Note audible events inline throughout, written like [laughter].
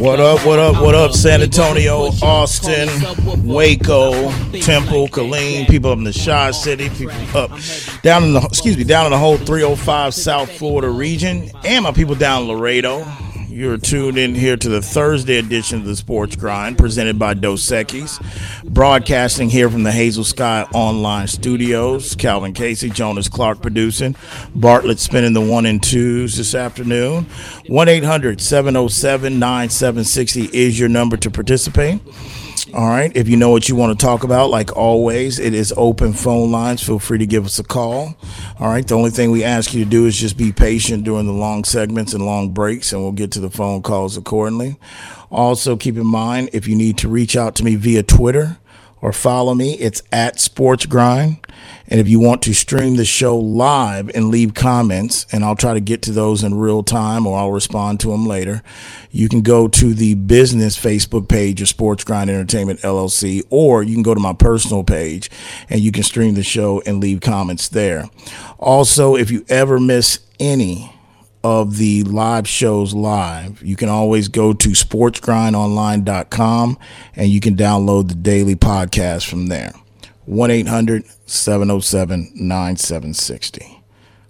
What up, what up, what up, San Antonio, Austin, Waco, Temple, Killeen, people up in the Shaw City, people up down in the, excuse me, down in the whole 305 South Florida region, and my people down in Laredo, you're tuned in here to the Thursday edition of the Sports Grind, presented by Dos Equis, broadcasting here from the Hazel Sky Online Studios. Calvin Casey, Jonas Clark producing, Bartlett spinning the one and twos this afternoon. 1 800 707 9760 is your number to participate. All right. If you know what you want to talk about, like always, it is open phone lines. Feel free to give us a call. All right. The only thing we ask you to do is just be patient during the long segments and long breaks, and we'll get to the phone calls accordingly. Also, keep in mind if you need to reach out to me via Twitter or follow me, it's at Sports Grind. And if you want to stream the show live and leave comments, and I'll try to get to those in real time or I'll respond to them later, you can go to the business Facebook page of Sports Grind Entertainment LLC, or you can go to my personal page and you can stream the show and leave comments there. Also, if you ever miss any of the live shows live, you can always go to sportsgrindonline.com and you can download the daily podcast from there. 1 800 707 9760.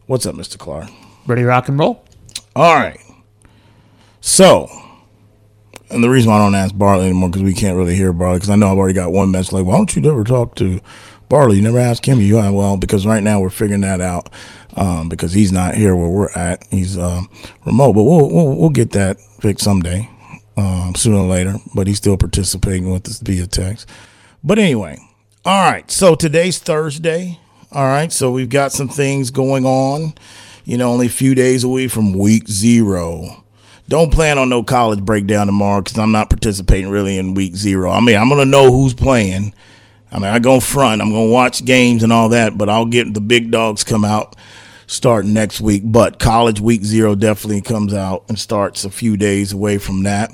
What's up, Mr. Clark? Ready, rock and roll? All right. So, and the reason why I don't ask Barley anymore because we can't really hear Barley because I know I've already got one message like, why don't you never talk to Barley? You never ask him. You well because right now we're figuring that out um, because he's not here where we're at. He's uh, remote, but we'll, we'll we'll get that fixed someday, um, sooner or later. But he's still participating with us via text. But anyway, all right. So today's Thursday. All right. So we've got some things going on. You know, only a few days away from week zero. Don't plan on no college breakdown tomorrow because I'm not participating really in week zero. I mean, I'm gonna know who's playing. I mean, I go front. I'm gonna watch games and all that, but I'll get the big dogs come out starting next week. But college week zero definitely comes out and starts a few days away from that.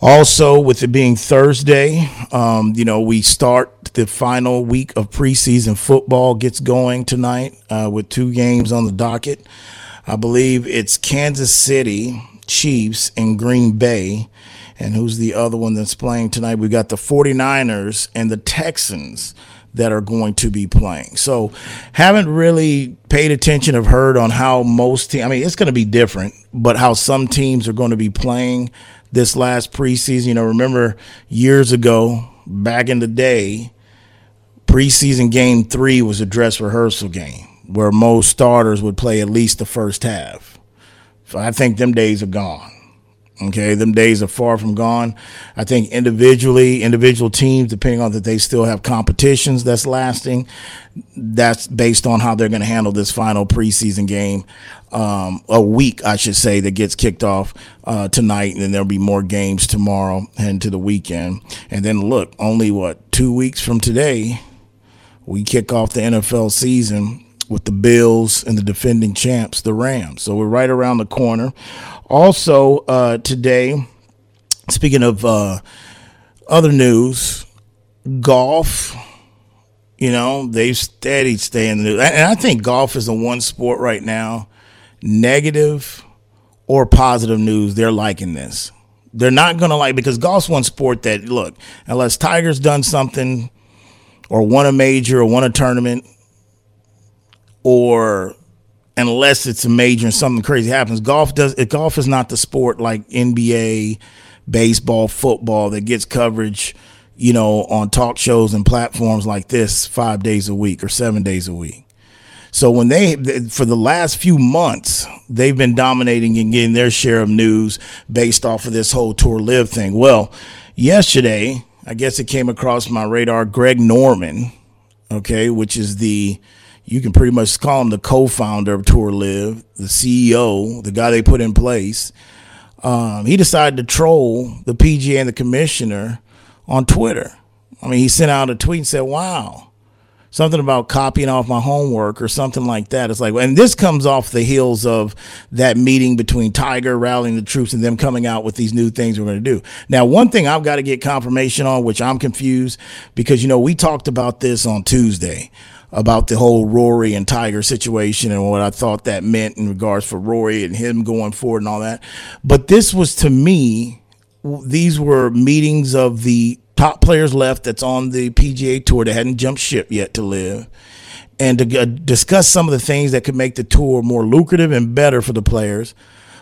Also, with it being Thursday, um, you know, we start the final week of preseason football gets going tonight uh, with two games on the docket. I believe it's Kansas City Chiefs and Green Bay. And who's the other one that's playing tonight? We got the 49ers and the Texans that are going to be playing. So haven't really paid attention have heard on how most teams I mean it's going to be different, but how some teams are going to be playing this last preseason. You know, remember years ago, back in the day, preseason game 3 was a dress rehearsal game where most starters would play at least the first half. So I think them days are gone. Okay, them days are far from gone. I think individually, individual teams, depending on that they still have competitions that's lasting, that's based on how they're going to handle this final preseason game. Um, a week, I should say, that gets kicked off uh, tonight, and then there'll be more games tomorrow and to the weekend. And then look, only what two weeks from today, we kick off the NFL season with the Bills and the defending champs, the Rams. So we're right around the corner. Also, uh, today, speaking of uh, other news, golf. You know, they've steady stay in the news. And I think golf is the one sport right now, negative or positive news, they're liking this. They're not going to like because golf's one sport that look, unless Tiger's done something or won a major or won a tournament or unless it's a major and something crazy happens. Golf does golf is not the sport like NBA, baseball, football that gets coverage, you know, on talk shows and platforms like this 5 days a week or 7 days a week. So when they for the last few months, they've been dominating and getting their share of news based off of this whole tour LIV thing. Well, yesterday, I guess it came across my radar Greg Norman, okay, which is the you can pretty much call him the co-founder of Tour LIV, the CEO, the guy they put in place. Um, he decided to troll the PGA and the commissioner on Twitter. I mean, he sent out a tweet and said, "Wow." Something about copying off my homework or something like that. It's like, and this comes off the heels of that meeting between Tiger rallying the troops and them coming out with these new things we're going to do. Now, one thing I've got to get confirmation on, which I'm confused because, you know, we talked about this on Tuesday about the whole Rory and Tiger situation and what I thought that meant in regards for Rory and him going forward and all that. But this was to me, these were meetings of the top players left that's on the PGA Tour that hadn't jumped ship yet to LIV And to uh, discuss some of the things that could make the tour more lucrative and better for the players.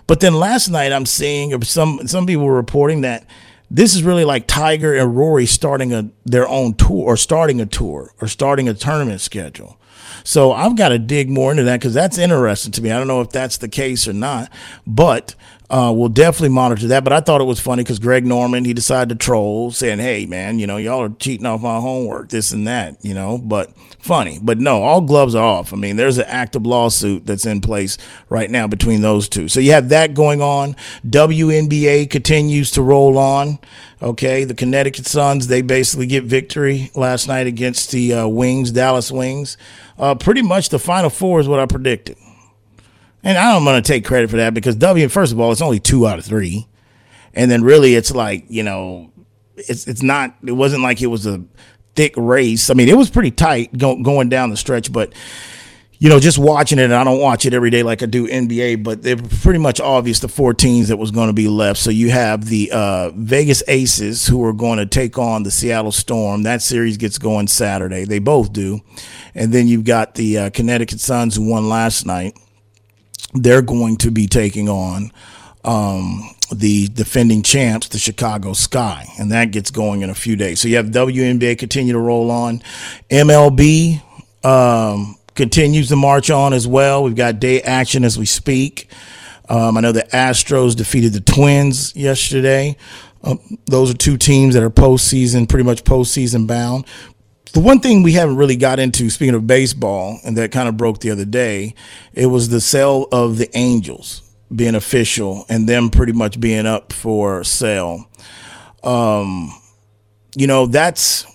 But then last night, I'm seeing some some people were reporting that this is really like Tiger and Rory starting a their own tour or starting a tour or starting a tournament schedule. So I've got to dig more into that because that's interesting to me. I don't know if that's the case or not, but uh, we'll definitely monitor that. But I thought it was funny because Greg Norman he decided to troll, saying, "Hey man, you know y'all are cheating off my homework, this and that," you know. But funny, but no, all gloves are off. I mean, there's an active lawsuit that's in place right now between those two. So you have that going on. WNBA continues to roll on. Okay, the Connecticut Suns they basically get victory last night against the uh, Wings, Dallas Wings. Uh, pretty much the Final Four is what I predicted. And I don't want to take credit for that because W, first of all, it's only two out of three. And then really it's like, you know, it's it's not it wasn't like it was a thick race. I mean, it was pretty tight go, going down the stretch, but you know, just watching it, I don't watch it every day like I do NBA, but they're pretty much obvious the four teams that was going to be left. So you have the uh, Vegas Aces who are going to take on the Seattle Storm. That series gets going Saturday. They both do. And then you've got the uh, Connecticut Suns who won last night they're going to be taking on um, the defending champs, the Chicago Sky, and that gets going in a few days. So you have WNBA continue to roll on, MLB um, continues to march on as well. We've got day action as we speak. Um, I know the Astros defeated the Twins yesterday. Um, those are two teams that are postseason, pretty much postseason bound. The one thing we haven't really got into, speaking of baseball, and that kind of broke the other day, it was the sale of the Angels being official and them pretty much being up for sale. Um, you know, that's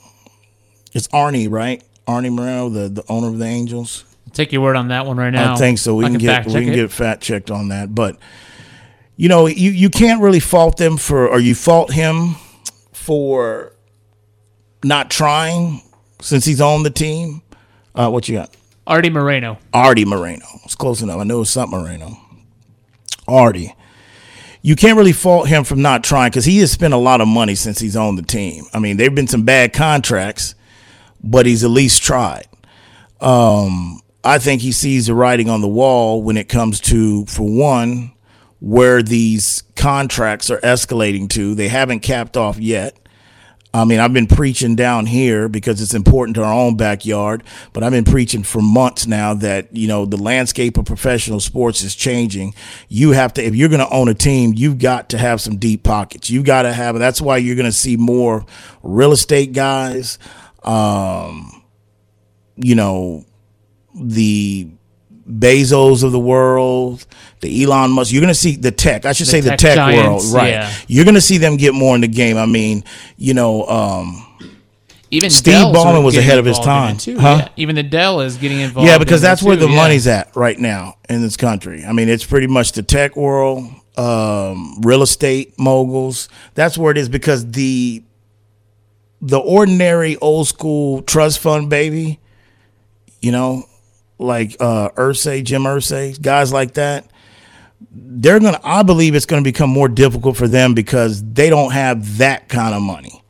it's Arnie, right? Arnie Moreno, the, the owner of the Angels. take your word on that one right now. I think so. We I can, can get we can it. get fat checked on that. But you know, you, you can't really fault them for or you fault him for not trying since he's on the team. Uh, what you got? Artie Moreno. Artie Moreno. It's close enough. I know it's something Moreno. Artie. You can't really fault him from not trying because he has spent a lot of money since he's on the team. I mean, there have been some bad contracts, but he's at least tried. Um, I think he sees the writing on the wall when it comes to, for one, where these contracts are escalating to. They haven't capped off yet. I mean, I've been preaching down here because it's important to our own backyard, but I've been preaching for months now that, you know, the landscape of professional sports is changing. You have to, if you're going to own a team, you've got to have some deep pockets. You got to have, that's why you're going to see more real estate guys, um, you know, the Bezos of the world, the Elon Musk. You're going to see the tech. I should the say tech the tech giants, world, right? Yeah. You're going to see them get more in the game. I mean, you know, um, even Steve Dell's Ballmer was ahead of his time, too. Huh? Yeah. Even the Dell is getting involved. Yeah, because that's where the yeah. money's at right now in this country. I mean, it's pretty much the tech world, um, real estate moguls. That's where it is because the the ordinary old school trust fund baby, you know, like uh Irsay, Jim Irsay, guys like that, they're gonna I believe it's gonna become more difficult for them because they don't have that kind of money.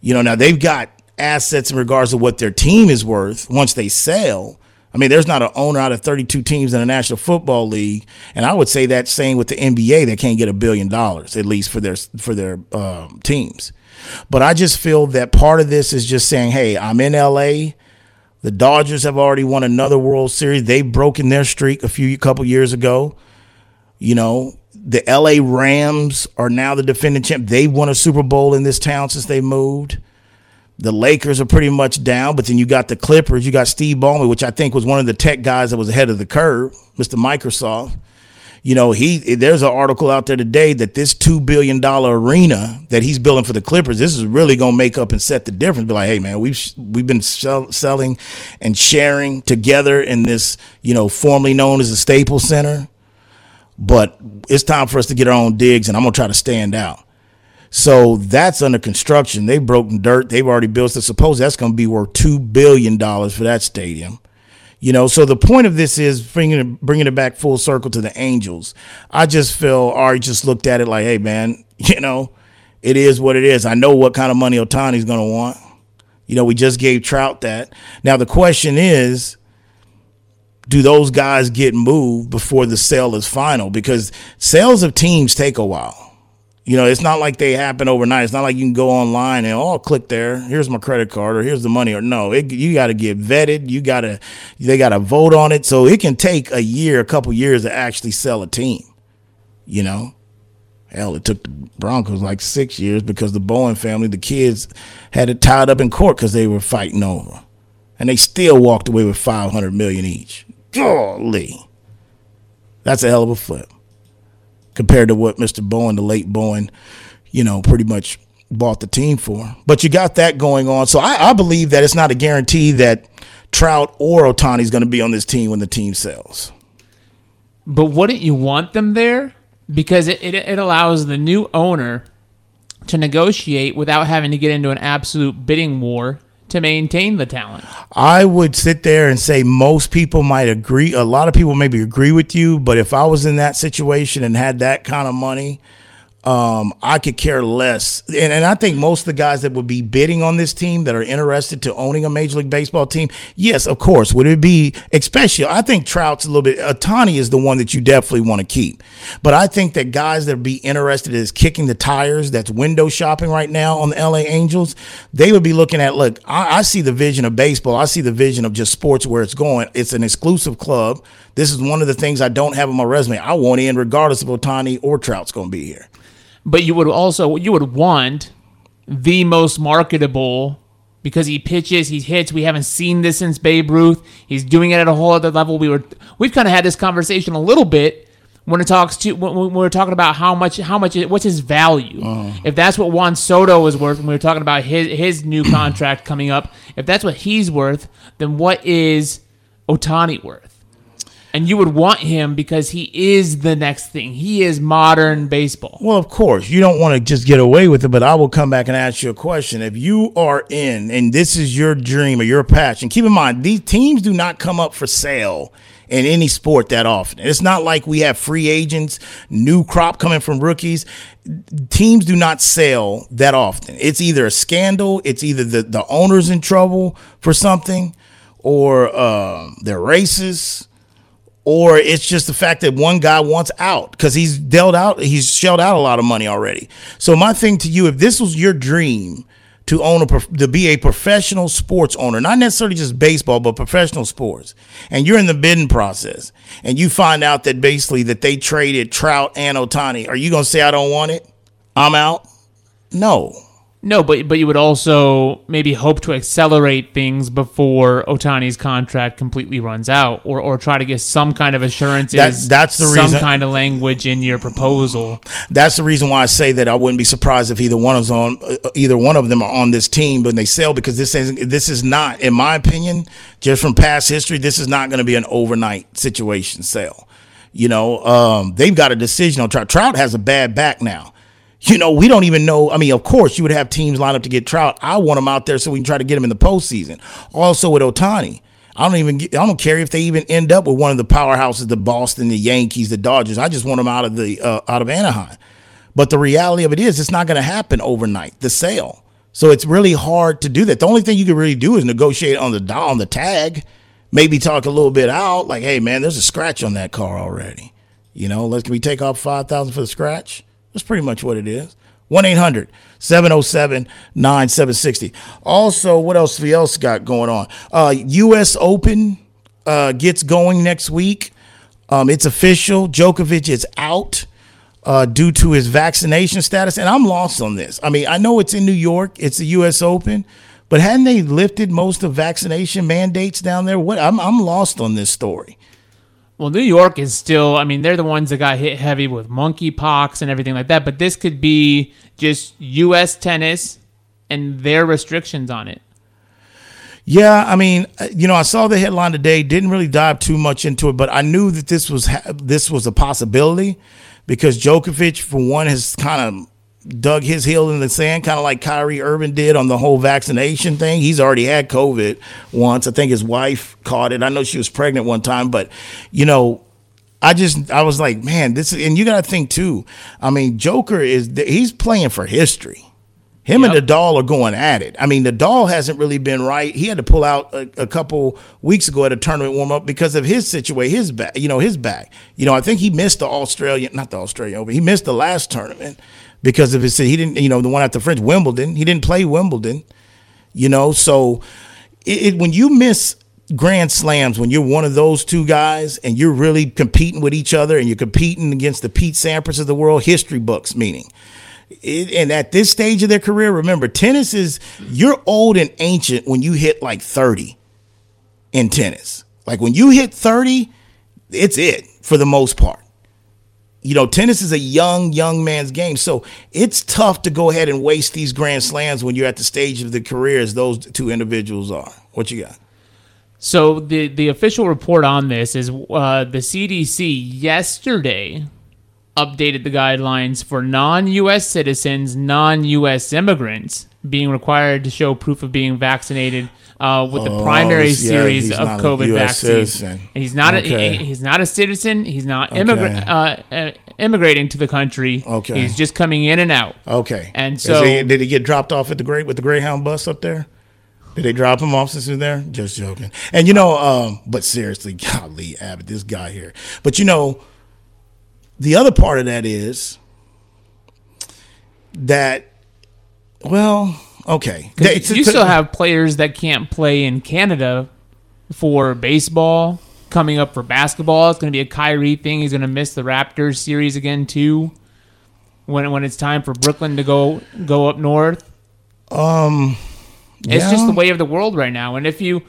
You know, now they've got assets in regards to what their team is worth once they sell. I mean, there's not an owner out of 32 teams in the National Football League, and I would say that same with the NBA. They can't get a billion dollars at least for their for their um, teams. But I just feel that part of this is just saying, "Hey, I'm in LA. The Dodgers have already won another World Series. They've broken their streak a few couple years ago. You know, the LA Rams are now the defending champ. They've won a Super Bowl in this town since they moved. The Lakers are pretty much down, but then you got the Clippers. You got Steve Ballmer, which I think was one of the tech guys that was ahead of the curve, Mr. Microsoft you know, he there's an article out there today that this two billion dollar arena that he's building for the Clippers, this is really gonna make up and set the difference. Be like, hey man, we've we've been sell, selling and sharing together in this, you know, formerly known as the Staples Center, but it's time for us to get our own digs, and I'm gonna try to stand out. So that's under construction. They've broken dirt. They've already built it. Suppose that's going to be worth two billion dollars for that stadium. You know, so the point of this is bringing it, bringing it back full circle to the Angels. I just feel Ari just looked at it like, hey, man, [laughs] you know, it is what it is. I know what kind of money Ohtani's going to want. You know, we just gave Trout that. Now the question is, do those guys get moved before the sale is final? Because sales of teams take a while. You know, it's not like they happen overnight. It's not like you can go online and oh, click there. Here's my credit card or here's the money. Or no, it, you got to get vetted. You got to, they got to vote on it. So it can take a year, a couple years to actually sell a team. You know, hell, it took the Broncos like six years because the Bowlen family, the kids, had it tied up in court because they were fighting over, and they still walked away with five hundred million each. Golly, that's a hell of a flip compared to what Mr. Bowlen, the late Bowlen, you know, pretty much bought the team for. But you got that going on. So I, I believe that it's not a guarantee that Trout or Ohtani is going to be on this team when the team sells. But wouldn't you want them there? Because it, it, it allows the new owner to negotiate without having to get into an absolute bidding war to maintain the talent. I would sit there and say most people might agree. A lot of people maybe agree with you, but if I was in that situation and had that kind of money, um, I could care less. And, and I think most of the guys that would be bidding on this team that are interested to owning a Major League Baseball team, yes, of course. Would it be, especially, I think Trout's a little bit, Ohtani is the one that you definitely want to keep. But I think that guys that would be interested is kicking the tires, that's window shopping right now on the LA Angels, they would be looking at, look, I, I see the vision of baseball. I see the vision of just sports where it's going. It's an exclusive club. This is one of the things I don't have on my resume. I want in regardless of Ohtani or Trout's going to be here but you would also you would want the most marketable because he pitches, he hits. We haven't seen this since Babe Ruth. He's doing it at a whole other level. We were we've kind of had this conversation a little bit when it talks to when we are talking about how much how much what's his value. Uh. If that's what Juan Soto is worth, when we were talking about his his new contract coming up, if that's what he's worth, then what is Ohtani worth? And you would want him because he is the next thing. He is modern baseball. Well, of course, you don't want to just get away with it, but I will come back and ask you a question. If you are in and this is your dream or your passion, keep in mind these teams do not come up for sale in any sport that often. It's not like we have free agents, new crop coming from rookies. Teams do not sell that often. It's either a scandal, it's either the, the owner's in trouble for something, or uh, they're racist or it's just the fact that one guy wants out because he's dealt out, he's shelled out a lot of money already. So my thing to you, if this was your dream to own a to be a professional sports owner, not necessarily just baseball, but professional sports, and you're in the bidding process, and you find out that basically that they traded Trout and Ohtani, are you gonna say I don't want it? I'm out. No, no, but but you would also maybe hope to accelerate things before Ohtani's contract completely runs out, or or try to get some kind of assurances. That, that's the some reason. kind of language in your proposal. That's the reason why I say that I wouldn't be surprised if either one of them on uh, either one of them are on this team, but they sell because this is this is not, in my opinion, just from past history, this is not going to be an overnight situation sale. You know, um, they've got a decision on Trout. Trout has a bad back now you know, we don't even know. I mean, of course, you would have teams lined up to get Trout. I want him out there so we can try to get him in the postseason. Also with Ohtani. I don't even. Get, I don't care if they even end up with one of the powerhouses, the Boston, the Yankees, the Dodgers. I just want them out of the uh, out of Anaheim. But the reality of it is, it's not going to happen overnight. The sale. So it's really hard to do that. The only thing you can really do is negotiate on the on the tag. Maybe talk a little bit out, like, "Hey, man, there's a scratch on that car already." You know, let's can we take off five thousand for the scratch? That's pretty much what it is. 1 800 707 9760. Also, what else we else got going on? Uh, U.S. Open uh, gets going next week. Um, it's official. Djokovic is out uh, due to his vaccination status. And I'm lost on this. I mean, I know it's in New York, it's the U.S. Open, but hadn't they lifted most of vaccination mandates down there? What I'm, I'm lost on this story. Well, New York is still, I mean, they're the ones that got hit heavy with monkeypox and everything like that, but this could be just U.S. tennis and their restrictions on it. Yeah, I mean, uh, you know, I saw the headline today. Didn't really dive too much into it, but I knew that this was this was a possibility because Djokovic, for one, has kind of dug his heel in the sand, kind of like Kyrie Irving did on the whole vaccination thing. He's already had COVID once. I think his wife caught it. I know she was pregnant one time, but you know, I just I was like, man, this is, and you got to think too. I mean, Joker is he's playing for history. Him yep. and Nadal are going at it. I mean, Nadal hasn't really been right. He had to pull out a, a couple weeks ago at a tournament warm up because of his situation, his back. You know, his back. You know, I think he missed the Australian, not the Australian Open. He missed the last tournament because of his. He didn't. You know, the one at the French Wimbledon. He didn't play Wimbledon. You know, so it, it, when you miss grand slams when you're one of those two guys and you're really competing with each other and you're competing against the Pete Sampras of the world, history books meaning it, and at this stage of their career, remember, tennis is you're old and ancient when you hit like 30 in tennis. Like when you hit 30, it's it for the most part. You know, tennis is a young, young man's game. So it's tough to go ahead and waste these grand slams when you're at the stage of the career as those two individuals are. What you got? So the the official report on this is uh, the CDC yesterday updated the guidelines for non US citizens, non US immigrants being required to show proof of being vaccinated uh, with the oh, primary yeah, series of COVID vaccines. He's not okay. a, he's not a citizen. He's not immigra- uh, uh, immigrating to the country. Okay, he's just coming in and out. Okay, and so he, did he get dropped off at the great with the Greyhound bus up there? Did they drop him off since he's there? Just joking. And you know, um, but seriously, [laughs] golly, Abbott, this guy here. But you know, the other part of that is that, well, okay. you still have players that can't play in Canada for baseball. Coming up for basketball, it's going to be a Kyrie thing. He's going to miss the Raptors series again too. When when it's time for Brooklyn to go go up north. Um, it's yeah. just the way of the world right now. And if you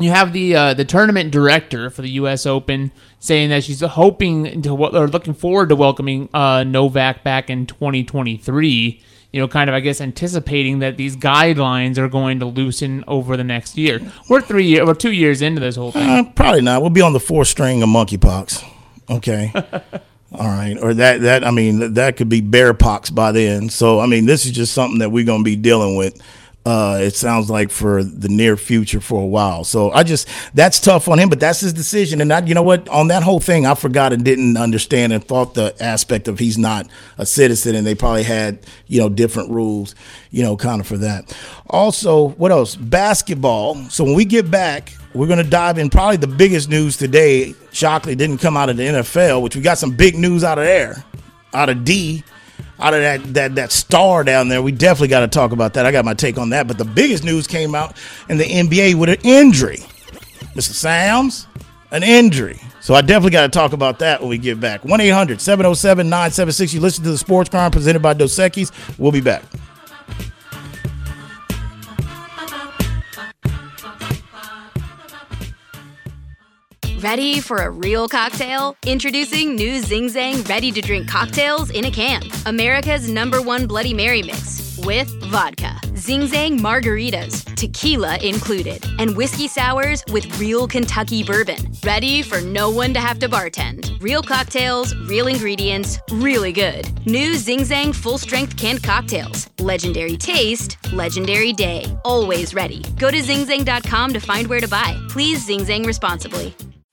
you have the uh, the tournament director for the U.S. Open saying that she's hoping to what or looking forward to welcoming uh, Novak back in 2023. You know, kind of I guess anticipating that these guidelines are going to loosen over the next year. We're three year, or two years into this whole thing. Uh, probably not. We'll be on the fourth string of monkeypox. Okay. [laughs] All right, or that that I mean that could be bear pox by then. So I mean this is just something that we're going to be dealing with uh, it sounds like for the near future for a while. So I just that's tough on him, but that's his decision. And I, you know what, on that whole thing, I forgot and didn't understand and thought the aspect of he's not a citizen, and they probably had you know different rules, you know, kind of for that. Also, what else? Basketball. So when we get back, we're going to dive in probably the biggest news today. Shockley didn't come out of the NFL, which we got some big news out of there, out of D out of that that that star down there. We definitely got to talk about that. I got my take on that. But the biggest news came out in the NBA with an injury. Mr. Sam's, an injury. So I definitely got to talk about that when we get back. 1 800 707 976. You listen to the Sports Grind presented by Dos Equis. We'll be back. Ready for a real cocktail? Introducing new Zing Zang ready to drink cocktails in a can. America's number one Bloody Mary mix with vodka, Zing Zang margaritas, tequila included, and whiskey sours with real Kentucky bourbon. Ready for no one to have to bartend. Real cocktails, real ingredients, really good. New Zing Zang full strength canned cocktails. Legendary taste, legendary day. Always ready. Go to zingzang.com to find where to buy. Please Zing Zang responsibly.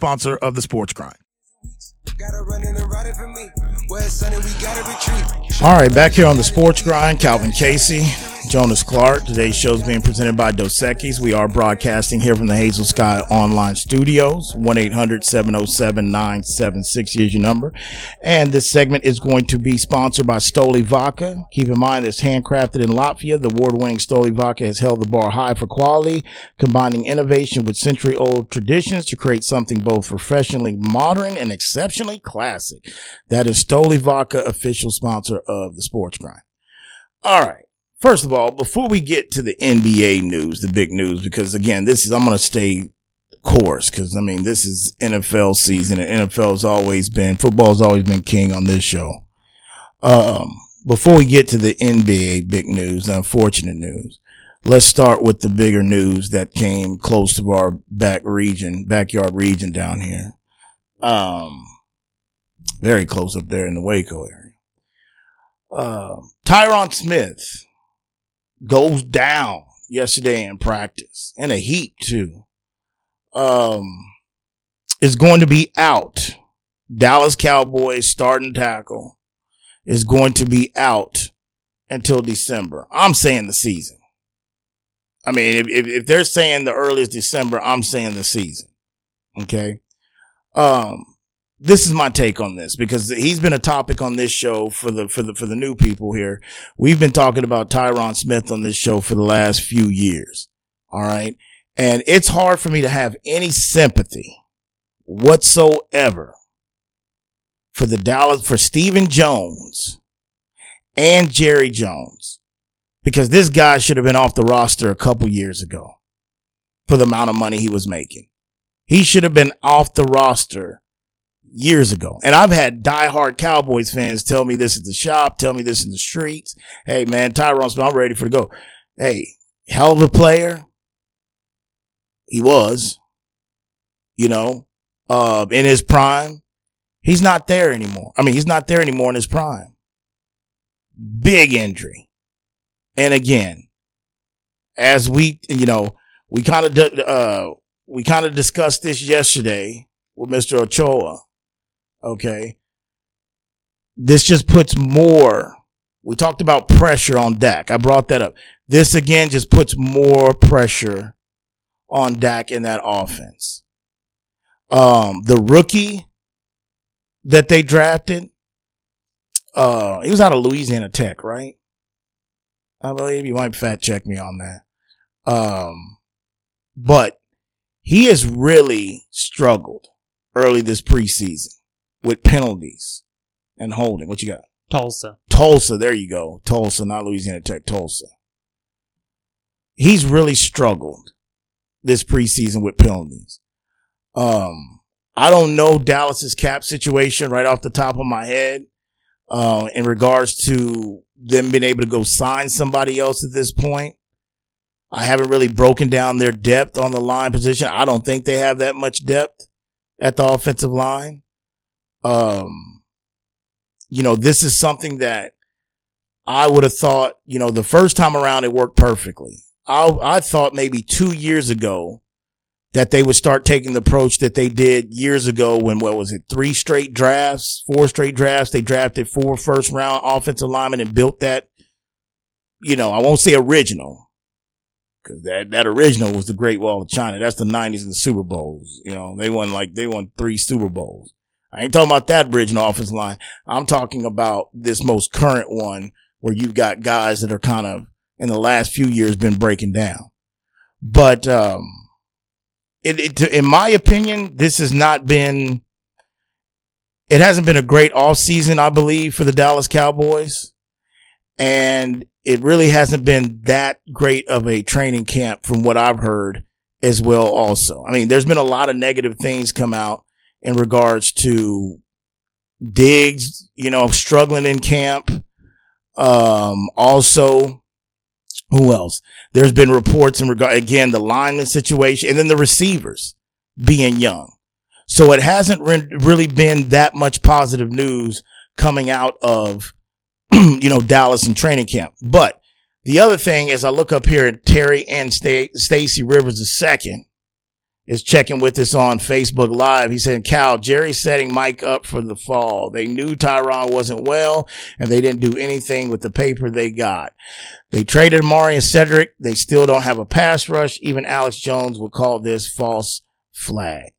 sponsor of the Sports Grind. All right, back here on the Sports Grind, Calvin Casey, Jonas Clark. Today's show is being presented by Dos Equis. We are broadcasting here from the Hazel Sky Online Studios. 1 800 707 976 is your number. And this segment is going to be sponsored by Stoli Vodka. Keep in mind, it's handcrafted in Latvia. The award winning Stoli Vodka has held the bar high for quality, combining innovation with century old traditions to create something both refreshingly modern and exceptionally classic. That is Stoli Vodka, official sponsor of the Sports Grind. All right. First of all, before we get to the NBA news, the big news, because again, this is, I'm going to stay course because I mean, this is NFL season and NFL has always been, football has always been king on this show. Um, before we get to the NBA big news, the unfortunate news, let's start with the bigger news that came close to our back region, backyard region down here. Um, very close up there in the Waco area. Uh, Tyron Smith, goes down yesterday in practice in a heat too. Um, is going to be out. Dallas Cowboys starting tackle is going to be out until December. I'm saying the season. I mean, if, if, if they're saying the earliest December, I'm saying the season. Okay. Um, this is my take on this because he's been a topic on this show for the for the for the new people here. We've been talking about Tyron Smith on this show for the last few years. All right. And it's hard for me to have any sympathy whatsoever for the Dallas for Stephen Jones and Jerry Jones because this guy should have been off the roster a couple years ago for the amount of money he was making. He should have been off the roster years ago. And I've had diehard Cowboys fans tell me this is the shop, tell me this in the streets. Hey man, Tyron Smith, I'm ready for to go. Hey, hell of a player. He was, you know, uh, in his prime. He's not there anymore. I mean, he's not there anymore in his prime. Big injury. And again, as we, you know, we kind of, uh, we kind of discussed this yesterday with Mr. Ochoa Okay. This just puts more. We talked about pressure on Dak. I brought that up. This again just puts more pressure on Dak in that offense. Um, the rookie that they drafted, uh, he was out of Louisiana Tech, right? I believe you might fact check me on that. Um, but he has really struggled early this preseason with penalties and holding. What you got? Tulsa. Tulsa. There you go. Tulsa, not Louisiana Tech. Tulsa. He's really struggled this preseason with penalties. Um, I don't know Dallas's cap situation right off the top of my head. Uh, in regards to them being able to go sign somebody else at this point. I haven't really broken down their depth on the line position. I don't think they have that much depth at the offensive line um, you know, this is something that I would have thought, you know, the first time around it worked perfectly. I, I thought maybe two years ago that they would start taking the approach that they did years ago when, what was it, three straight drafts, four straight drafts. They drafted four first round offensive linemen and built that, you know, I won't say original because that, that original was the Great Wall of China. That's the 90s and the Super Bowls. You know, they won like, they won three Super Bowls. I ain't talking about that bridge and offense line. I'm talking about this most current one where you've got guys that are kind of in the last few years been breaking down. But, um, it, it, in my opinion, this has not been, it hasn't been a great off season, I believe, for the Dallas Cowboys. And it really hasn't been that great of a training camp from what I've heard as well also. I mean, there's been a lot of negative things come out in regards to Diggs, you know, struggling in camp. Um, also, who else? There's been reports in regard, again, the lineman situation and then the receivers being young. So it hasn't re- really been that much positive news coming out of, [clears throat] you know, Dallas and training camp. But the other thing is I look up here at Terry and St- Stacy Rivers II is checking with us on Facebook Live. He said, Cal, Jerry's setting Mike up for the fall. They knew Tyron wasn't well and they didn't do anything with the paper they got. They traded Mari and Cedric. They still don't have a pass rush. Even Alex Jones would call this false flag.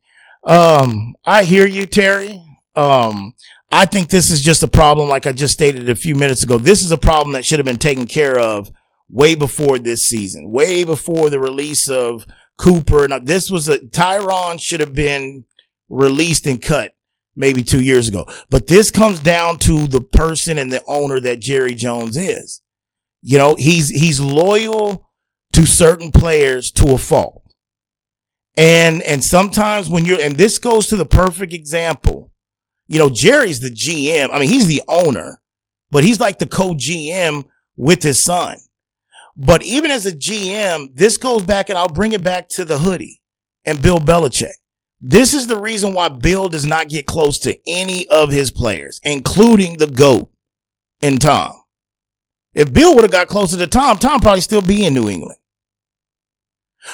Um, I hear you, Terry. Um, I think this is just a problem, like I just stated a few minutes ago. This is a problem that should have been taken care of way before this season, way before the release of Cooper. Now, this was a Tyron should have been released and cut maybe two years ago. But this comes down to the person and the owner that Jerry Jones is. You know, he's he's loyal to certain players to a fault. And, and sometimes when you're, and this goes to the perfect example, you know, Jerry's the GM. I mean, he's the owner, but he's like the co-GM with his son. But even as a GM, this goes back and I'll bring it back to the hoodie and Bill Belichick. This is the reason why Bill does not get close to any of his players, including the GOAT and Tom. If Bill would have got closer to Tom, Tom probably still be in New England.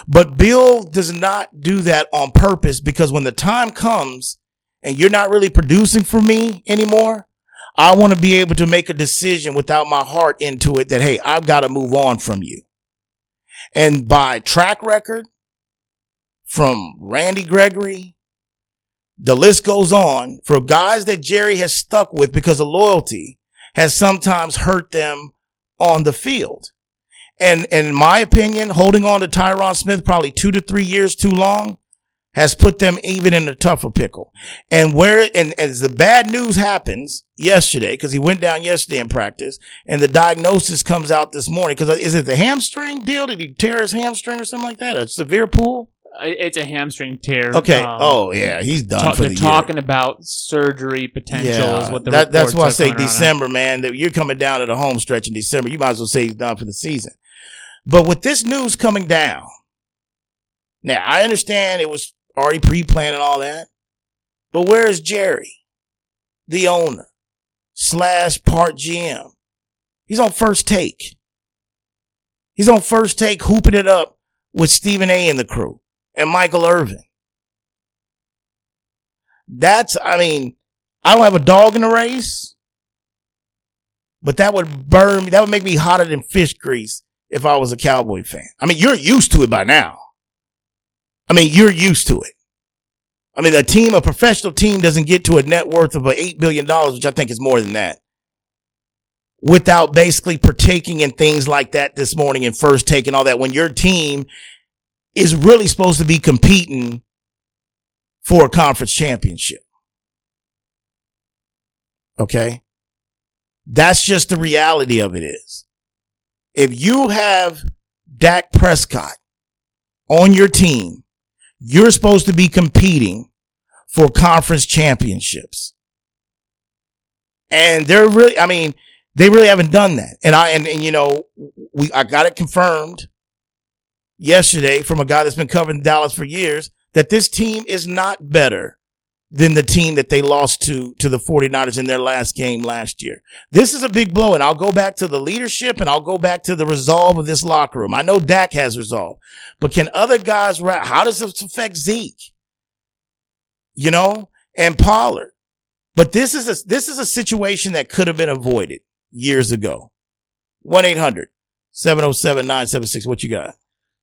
But Bill does not do that on purpose because when the time comes and you're not really producing for me anymore, I want to be able to make a decision without my heart into it that, hey, I've got to move on from you. And by track record from Randy Gregory, the list goes on for guys that Jerry has stuck with because of loyalty has sometimes hurt them on the field. And, and in my opinion, holding on to Tyron Smith probably two to three years too long has put them even in a tougher pickle. And where, and as the bad news happens yesterday, because he went down yesterday in practice, and the diagnosis comes out this morning, because is it the hamstring deal? Did he tear his hamstring or something like that? A severe pull? It's a hamstring tear. Okay. Um, oh yeah, he's done ta- for they're the talking year. about surgery potential. is what the that, that's why I say. December, man. That you're coming down to the home stretch in December. You might as well say he's done for the season. But with this news coming down, now I understand it was already pre-planned and all that, but where is Jerry, the owner slash part GM? He's on first take. He's on first take, hooping it up with Stephen A. and the crew and Michael Irvin. That's, I mean, I don't have a dog in the race, but that would burn me. That would make me hotter than fish grease if I was a Cowboy fan. I mean, you're used to it by now. I mean, you're used to it. I mean, a team, a professional team doesn't get to a net worth of $8 billion, which I think is more than that, without basically partaking in things like that this morning and first taking all that when your team is really supposed to be competing for a conference championship. Okay. That's just the reality of it is. If you have Dak Prescott on your team, you're supposed to be competing for conference championships. And they're really, I mean, they really haven't done that. And I, and, and you know, we, I got it confirmed yesterday from a guy that's been covering Dallas for years that this team is not better than the team that they lost to to the 49ers in their last game last year. This is a big blow and I'll go back to the leadership and I'll go back to the resolve of this locker room. I know Dak has resolve, but can other guys how does this affect Zeke? You know, and Pollard. But this is a this is a situation that could have been avoided years ago. 1-800-707-976 what you got?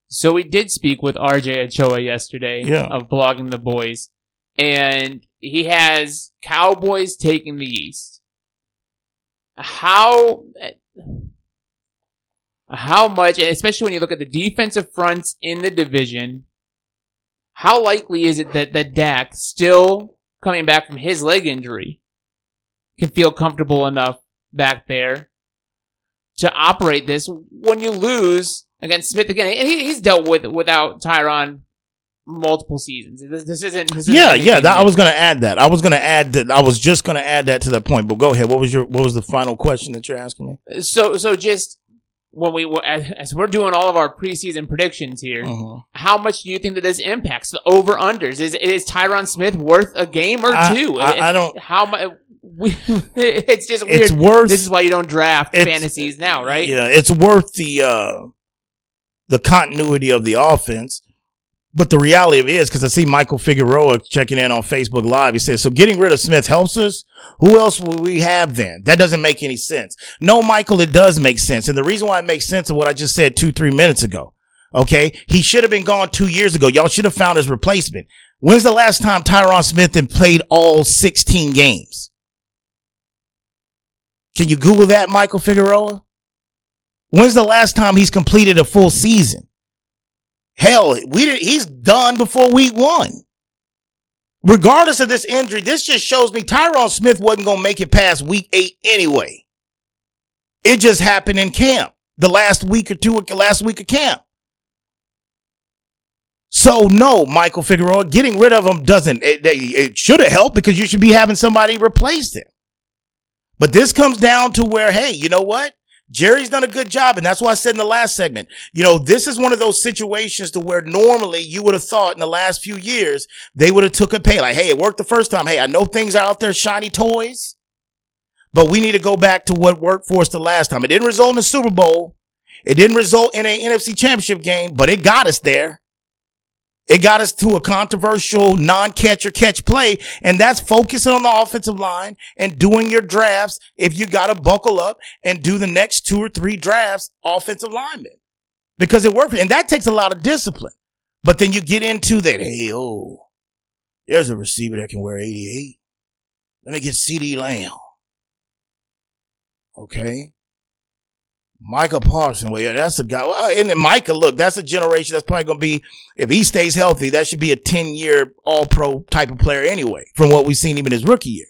So we did speak with RJ Ochoa yesterday Yeah. of blogging the boys, and he has Cowboys taking the East. How how much, and especially when you look at the defensive fronts in the division, how likely is it that that Dak still coming back from his leg injury can feel comfortable enough back there to operate this when you lose against Smith again? And he, he's dealt with without Tyron multiple seasons. This, this isn't. This Yeah, isn't yeah. That, I was gonna add that. I was gonna add that. I was just gonna add that to the point. But go ahead. What was your What was the final question that you're asking me? So, so just when we as, as we're doing all of our preseason predictions here, Uh-huh. how much do you think that this impacts the over unders? Is is Tyron Smith worth a game or I- two? I- I don't- How much? We, [laughs] it's just weird. It's worth. This is why you don't draft fantasies now, right? Yeah, it's worth the uh the continuity of the offense. But the reality of it is, because I see Michael Figueroa checking in on Facebook Live, he says, so getting rid of Smith helps us. Who else will we have then? That doesn't make any sense. No, Michael, it does make sense. And the reason why it makes sense of what I just said two, three minutes ago. Okay. He should have been gone two years ago. Y'all should have found his replacement. When's the last time Tyron Smith and played all 16 games? Can you Google that, Michael Figueroa? When's the last time he's completed a full season? Hell, we did, he's done before week one. Regardless of this injury, this just shows me Tyron Smith wasn't going to make it past week eight anyway. It just happened in camp, the last week or two, last week of camp. So no, Michael Figueroa, getting rid of him doesn't, it, it should have helped because you should be having somebody replace him. But this comes down to where, hey, you know what? Jerry's done a good job. And that's why I said in the last segment, you know, this is one of those situations to where normally you would have thought in the last few years, they would have took a pay. Like, hey, it worked the first time. Hey, I know things are out there, shiny toys, but we need to go back to what worked for us the last time. It didn't result in a Super Bowl. It didn't result in an NFC championship game, but it got us there. It got us to a controversial non-catch or catch play, and that's focusing on the offensive line and doing your drafts. If you got to buckle up and do the next two or three drafts, offensive linemen, because it worked, and that takes a lot of discipline. But then you get into that, hey, oh, there's a receiver that can wear 88. Let me get CeeDee Lamb. Okay. Micah Parsons. Well, yeah, that's a guy. And then Micah, look, that's a generation that's probably going to be, if he stays healthy, that should be a 10 year all pro type of player anyway, from what we've seen even his rookie year.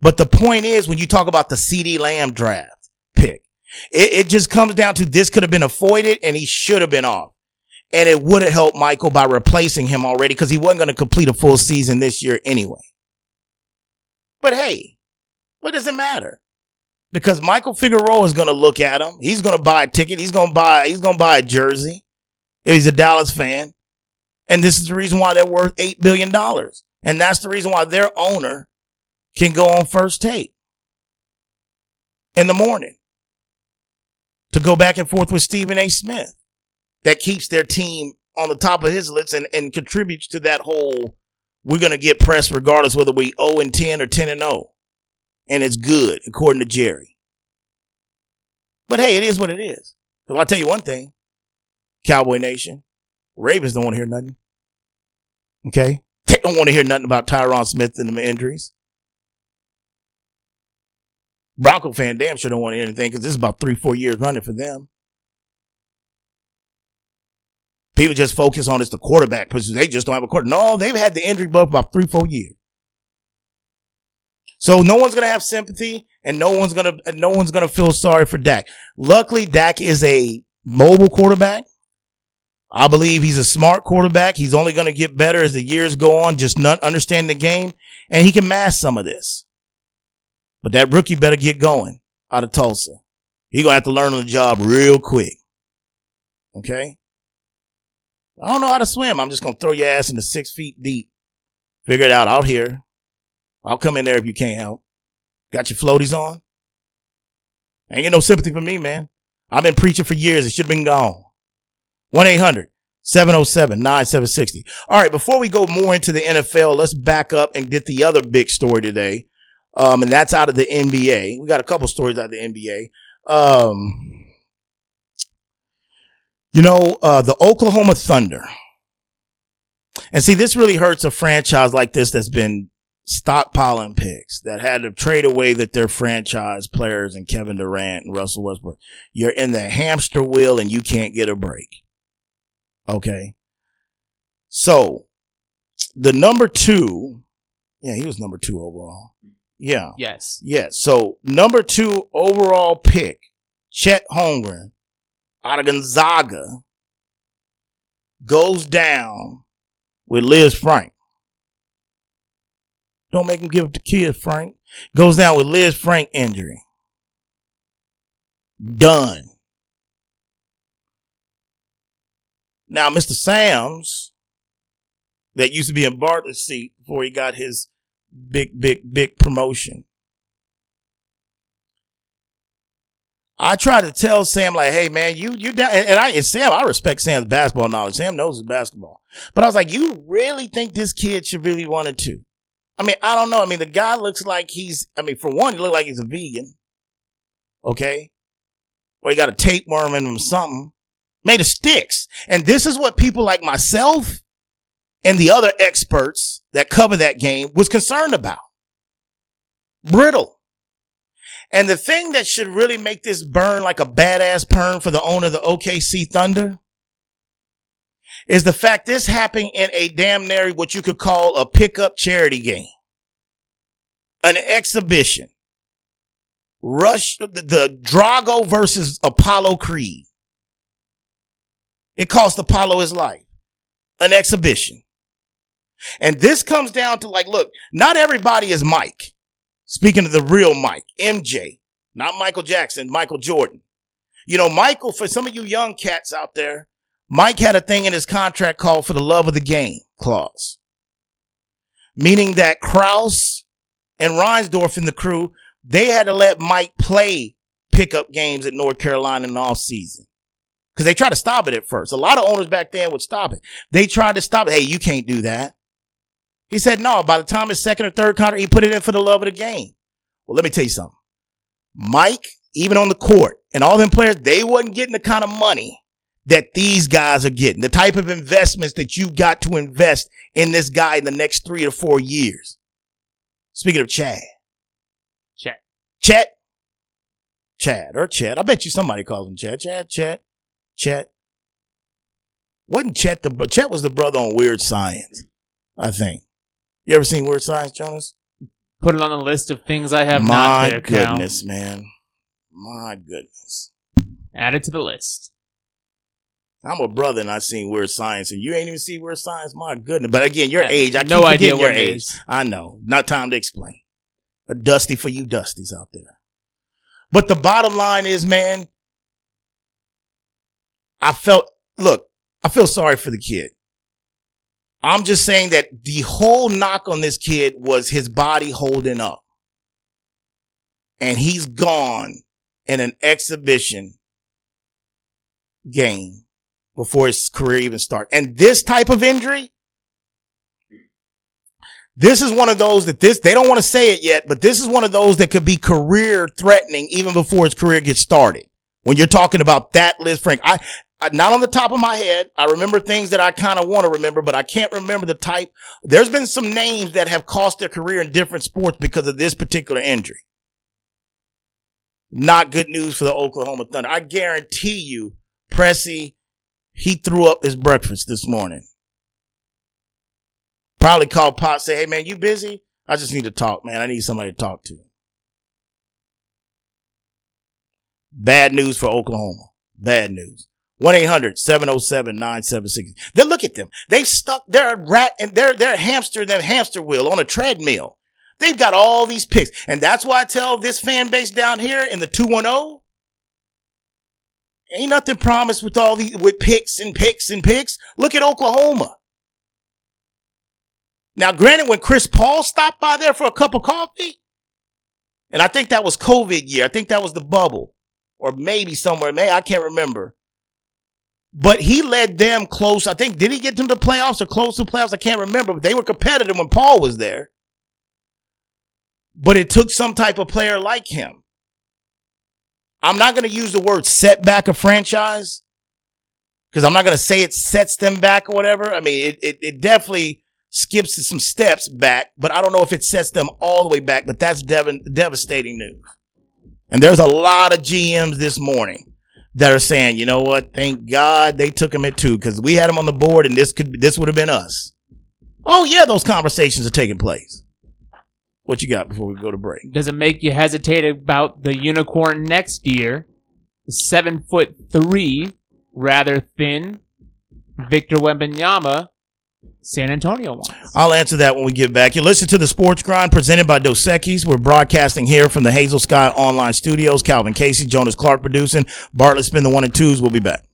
But the point is, when you talk about the CeeDee Lamb draft pick, it, it just comes down to this could have been avoided and he should have been off. And it would have helped Michael by replacing him already because he wasn't going to complete a full season this year anyway. But hey, what does it matter? Because Michael Figueroa is going to look at him. He's going to buy a ticket. He's going to buy. He's going to buy a jersey. He's a Dallas fan, and this is the reason why they're worth eight billion dollars, and that's the reason why their owner can go on first take in the morning to go back and forth with Stephen A. Smith. That keeps their team on the top of his list and, and contributes to that whole. We're going to get press regardless whether we 0 and 10 or 10 and 0 and it's good according to Jerry. But hey, it is what it is. So I'll tell you one thing, Cowboy Nation, Ravens don't want to hear nothing. Okay, they don't want to hear nothing about Tyron Smith and the injuries. Bronco fan damn sure don't want to hear anything because this is about three, four years running for them. People just focus on it's the quarterback because they just don't have a quarterback. No, they've had the injury bug about three, four years. So no one's gonna have sympathy, and no one's gonna no one's gonna feel sorry for Dak. Luckily, Dak is a mobile quarterback. I believe he's a smart quarterback. He's only gonna get better as the years go on, just not understanding the game, and he can mask some of this. But that rookie better get going out of Tulsa. He gonna have to learn on the job real quick. Okay. I don't know how to swim. I'm just gonna throw your ass into six feet deep. Figure it out out here. I'll come in there if you can't help. Got your floaties on? Ain't get no sympathy for me, man. I've been preaching for years. It should have been gone. 1-800-707-9760. All right. Before we go more into the NFL, let's back up and get the other big story today. Um, and that's out of the NBA. We got a couple stories out of the NBA. Um, you know, uh, the Oklahoma Thunder. And see, this really hurts a franchise like this that's been stockpiling picks that had to trade away that their franchise players and Kevin Durant and Russell Westbrook. You're in the hamster wheel and you can't get a break. Okay. So the number two, yeah, he was number two overall. Yeah. Yes. Yeah. So number two overall pick, Chet Holmgren out of Gonzaga goes down with Lisfranc. Don't make him give up the kid, Frank. Goes down with Lisfranc injury. Done. Now, Mr. Sam's, that used to be in Bartlett's seat before he got his big, big, big promotion. I try to tell Sam, like, hey man, you you down and I and Sam, I respect Sam's basketball knowledge. Sam knows his basketball. But I was like, you really think this kid should really want it to? I mean, I don't know. I mean, the guy looks like he's I mean, for one, he looks like he's a vegan. Okay. Or he got a tapeworm in him or something. Made of sticks. And this is what people like myself and the other experts that cover that game was concerned about. Brittle. And the thing that should really make this burn like a badass perm for the owner of the OKC Thunder is the fact this happened in a damn near what you could call a pickup charity game. An exhibition. Rush, the, the Drago versus Apollo Creed. It cost Apollo his life. An exhibition. And this comes down to like, look, not everybody is Mike. Speaking of the real Mike, MJ, not Michael Jackson, Michael Jordan. You know, Michael, for some of you young cats out there, Mike had a thing in his contract called for the love of the game clause, meaning that Krause and Reinsdorf and the crew, they had to let Mike play pickup games at North Carolina in the off season. Cause they tried to stop it at first. A lot of owners back then would stop it. They tried to stop it. Hey, you can't do that. He said, no, by the time his second or third contract, he put it in for the love of the game. Well, let me tell you something. Mike, even on the court and all them players, they wasn't getting the kind of money that these guys are getting, the type of investments that you've got to invest in this guy in the next three to four years. Speaking of Chad. Chet. Chet. Chad or Chad. I bet you somebody calls him Chad. Chad, Chad, Chet. Wasn't Chet the, Chet was the brother on Weird Science, I think. You ever seen Weird Science, Jonas? Put it on the list of things I have not My goodness, man. My goodness. Add it to the list. I'm a brother and I seen Weird Science and you ain't even see Weird Science. My goodness. But again, your age, I no idea your age. I know. Not time to explain. A dusty for you dusties out there. But the bottom line is, man, I felt, look, I feel sorry for the kid. I'm just saying that the whole knock on this kid was his body holding up. And he's gone in an exhibition game before his career even starts. And this type of injury, this is one of those that this, they don't want to say it yet, but this is one of those that could be career threatening even before his career gets started. When you're talking about that Lisfranc, I, I not on the top of my head. I remember things that I kind of want to remember, but I can't remember the type. There's been some names that have cost their career in different sports because of this particular injury. Not good news for the Oklahoma Thunder. I guarantee you, Presti, he threw up his breakfast this morning. Probably called Pop, say, hey man, you busy? I just need to talk, man. I need somebody to talk to. Bad news for Oklahoma. Bad news. 1-800-707-9760. Then look at them. They've stuck their rat and their, their hamster, their hamster wheel on a treadmill. They've got all these picks. And that's why I tell this fan base down here in the 210, ain't nothing promised with all these, with picks and picks and picks. Look at Oklahoma. Now, granted, when Chris Paul stopped by there for a cup of coffee, and I think that was COVID year. I think that was the bubble or maybe somewhere. May I can't remember. But he led them close. I think, did he get them to playoffs or close to playoffs? I can't remember, but they were competitive when Paul was there. But it took some type of player like him. I'm not going to use the word setback a franchise because I'm not going to say it sets them back or whatever. I mean, it, it, it definitely skips some steps back, but I don't know if it sets them all the way back, but that's dev- devastating news. And there's a lot of GMs this morning that are saying, you know what? Thank God they took him at two because we had him on the board and this could, this would have been us. Oh yeah, those conversations are taking place. What you got before we go to break? Does it make you hesitate about the unicorn next year? Seven foot three, rather thin, Victor Wembanyama, San Antonio wants. I'll answer that when we get back. You listen to the Sports Grind presented by Dos Equis. We're broadcasting here from the Hazel Sky Online Studios. Calvin Casey, Jonas Clark producing. Bartlett spin the one and twos. We'll be back.